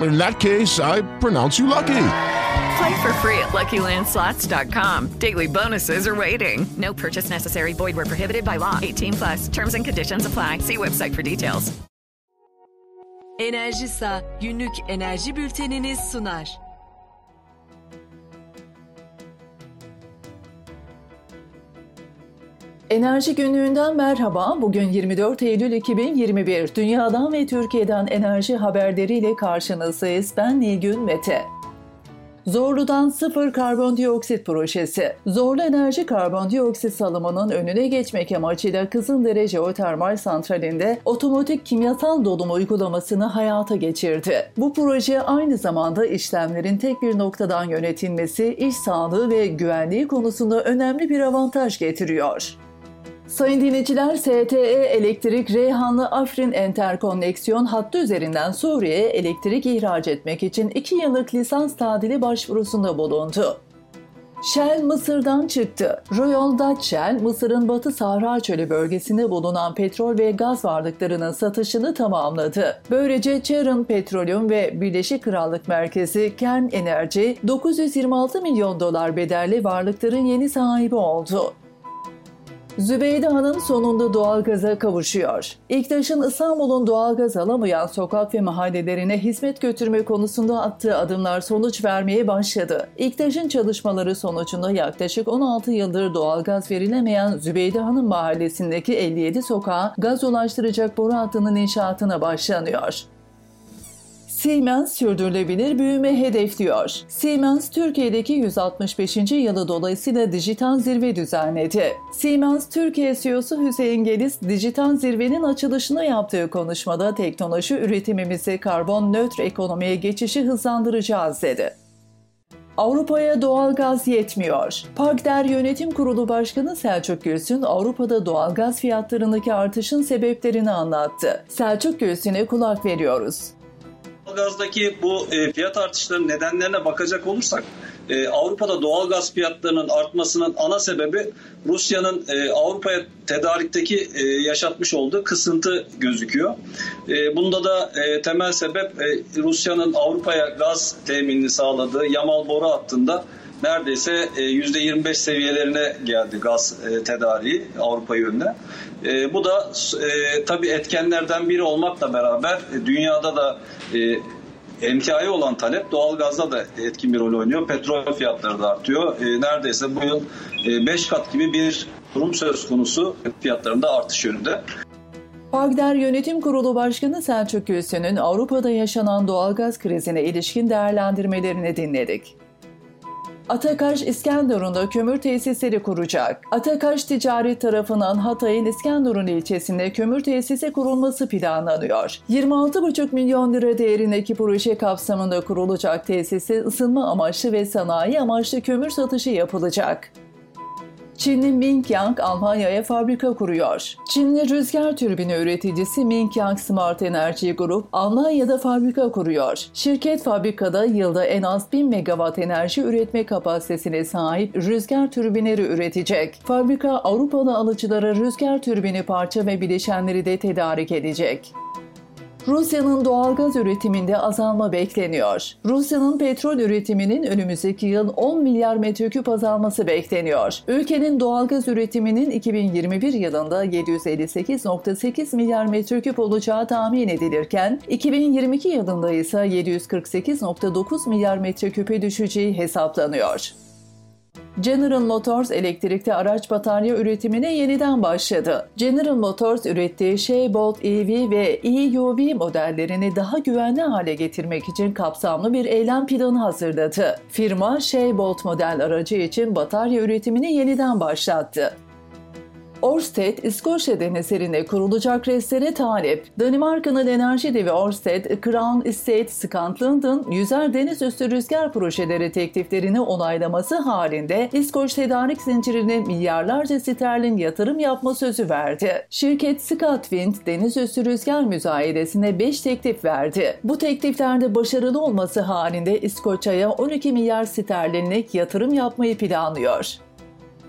In that case, I pronounce you lucky. Play for free at LuckyLandSlots.com. Daily bonuses are waiting. No purchase necessary. Void where prohibited by law. 18 plus. Terms and conditions apply. See website for details. Enerjisa günlük enerji bülteniniz sunar. Enerji günlüğünden merhaba. Bugün 24 Eylül 2021. Dünyadan ve Türkiye'den enerji haberleriyle karşınızdayız. Ben Nilgün Mete. Zorlu'dan sıfır karbondioksit projesi. Zorlu enerji karbondioksit salımının önüne geçmek amacıyla Kızıldere Jeotermal Santrali'nde otomatik kimyasal dolum uygulamasını hayata geçirdi. Bu proje aynı zamanda işlemlerin tek bir noktadan yönetilmesi, iş sağlığı ve güvenliği konusunda önemli bir avantaj getiriyor. Sayın dinleyiciler, STE Elektrik Reyhanlı Afrin Enterkonneksiyon hattı üzerinden Suriye'ye elektrik ihraç etmek için 2 yıllık lisans tadili başvurusunda bulundu. Shell Mısır'dan çıktı. Royal Dutch Shell, Mısır'ın Batı Sahra Çölü bölgesinde bulunan petrol ve gaz varlıklarının satışını tamamladı. Böylece Chevron Petroleum ve Birleşik Krallık Merkezi Kern Enerji 926 milyon dolar bedelli varlıkların yeni sahibi oldu. Zübeyde Hanım sonunda doğalgaza kavuşuyor. İktaş'ın İstanbul'un doğalgaz alamayan sokak ve mahallelerine hizmet götürme konusunda attığı adımlar sonuç vermeye başladı. İktaş'ın çalışmaları sonucunda yaklaşık 16 yıldır doğalgaz verilemeyen Zübeyde Hanım mahallesindeki 57 sokağa gaz ulaştıracak boru hattının inşaatına başlanıyor. Siemens sürdürülebilir büyüme hedefliyor. Siemens Türkiye'deki 165. yılı dolayısıyla dijital zirve düzenledi. Siemens Türkiye CEO'su Hüseyin Geliz, dijital zirvenin açılışını yaptığı konuşmada teknoloji üretimimizi karbon nötr ekonomiye geçişi hızlandıracağız dedi. Avrupa'ya doğalgaz yetmiyor. Parkder Yönetim Kurulu Başkanı Selçuk Gülsün Avrupa'da doğalgaz fiyatlarındaki artışın sebeplerini anlattı. Selçuk Gülsün'e kulak veriyoruz. Doğalgazdaki bu e, fiyat artışlarının nedenlerine bakacak olursak e, Avrupa'da doğalgaz fiyatlarının artmasının ana sebebi Rusya'nın e, Avrupa'ya tedarikteki e, yaşatmış olduğu kısıntı gözüküyor. Bunda da temel sebep Rusya'nın Avrupa'ya gaz teminini sağladığı Yamal boru hattında neredeyse e, %25 seviyelerine geldi gaz e, tedariği Avrupa yönüne. E, bu da e, tabii etkenlerden biri olmakla beraber e, dünyada da e, emtiaya olan talep doğalgazda da etkin bir rol oynuyor. Petrol fiyatları da artıyor. E, neredeyse bu yıl 5 e, kat gibi bir durum söz konusu fiyatlarında artış yönünde. Pagder Yönetim Kurulu Başkanı Selçuk Gülsün'ün Avrupa'da yaşanan doğalgaz krizine ilişkin değerlendirmelerini dinledik. Atakaş İskenderun'da kömür tesisleri kuracak. Atakaş Ticaret tarafından Hatay'ın İskenderun ilçesinde kömür tesisi kurulması planlanıyor. 26,5 milyon lira değerindeki proje kapsamında kurulacak tesisi ısınma amaçlı ve sanayi amaçlı kömür satışı yapılacak. Çinli Mingyang Almanya'ya fabrika kuruyor. Çinli rüzgar türbini üreticisi Mingyang Smart Energy Group Almanya'da fabrika kuruyor. Şirket fabrikada yılda en az 1000 megawatt enerji üretme kapasitesine sahip rüzgar türbinleri üretecek. Fabrika Avrupalı alıcılara rüzgar türbini parça ve bileşenleri de tedarik edecek. Rusya'nın doğalgaz üretiminde azalma bekleniyor. Rusya'nın petrol üretiminin önümüzdeki yıl 10 milyar metreküp azalması bekleniyor. Ülkenin doğalgaz üretiminin 2021 yılında 758.8 milyar metreküp olacağı tahmin edilirken 2022 yılında ise 748.9 milyar metreküpe düşeceği hesaplanıyor. General Motors elektrikli araç batarya üretimine yeniden başladı. General Motors ürettiği Shaybolt EV ve EUV modellerini daha güvenli hale getirmek için kapsamlı bir eylem planı hazırladı. Firma Shaybolt model aracı için batarya üretimini yeniden başlattı. Orsted, İskoçya denizlerinde kurulacak restlere talip. Danimarka'nın enerji devi Orsted, Crown Estate Scotland'ın yüzer deniz üstü rüzgar projeleri tekliflerini onaylaması halinde İskoç tedarik zincirine milyarlarca sterlin yatırım yapma sözü verdi. Şirket Scotwind deniz üstü rüzgar müzayedesine 5 teklif verdi. Bu tekliflerde başarılı olması halinde İskoçya'ya 12 milyar sterlinlik yatırım yapmayı planlıyor.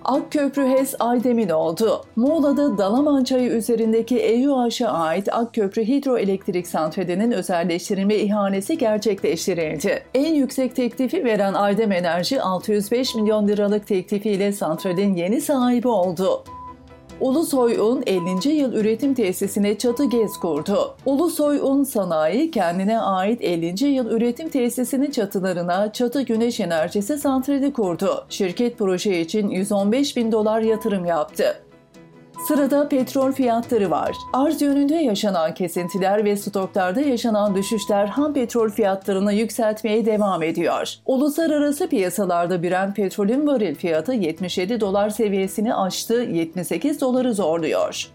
Akköprü HES Aydemin oldu. Muğla'da Dalaman Çayı üzerindeki EÜH'a ait Akköprü Hidroelektrik Santrali'nin özelleştirilme ihanesi gerçekleştirildi. En yüksek teklifi veren Aydem Enerji 605 milyon liralık teklifiyle santralin yeni sahibi oldu. Ulusoy Un 50. yıl üretim tesisine çatı gez kurdu. Ulusoy Un Sanayi kendine ait 50. yıl üretim tesisinin çatılarına çatı güneş enerjisi santrali kurdu. Şirket proje için 115 bin dolar yatırım yaptı. Sırada petrol fiyatları var. Arz yönünde yaşanan kesintiler ve stoklarda yaşanan düşüşler ham petrol fiyatlarını yükseltmeye devam ediyor. Uluslararası piyasalarda Brent petrolün varil fiyatı 77 dolar seviyesini aştı, 78 doları zorluyor.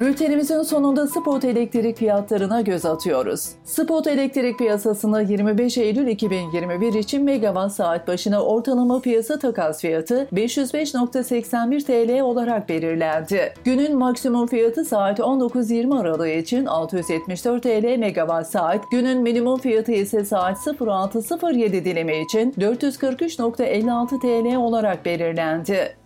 Bültenimizin sonunda spot elektrik fiyatlarına göz atıyoruz. Spot elektrik piyasasında 25 Eylül 2021 için megawatt saat başına ortalama piyasa takas fiyatı 505.81 TL olarak belirlendi. Günün maksimum fiyatı saat 19.20 aralığı için 674 TL megawatt saat, günün minimum fiyatı ise saat 06.07 dilimi için 443.56 TL olarak belirlendi.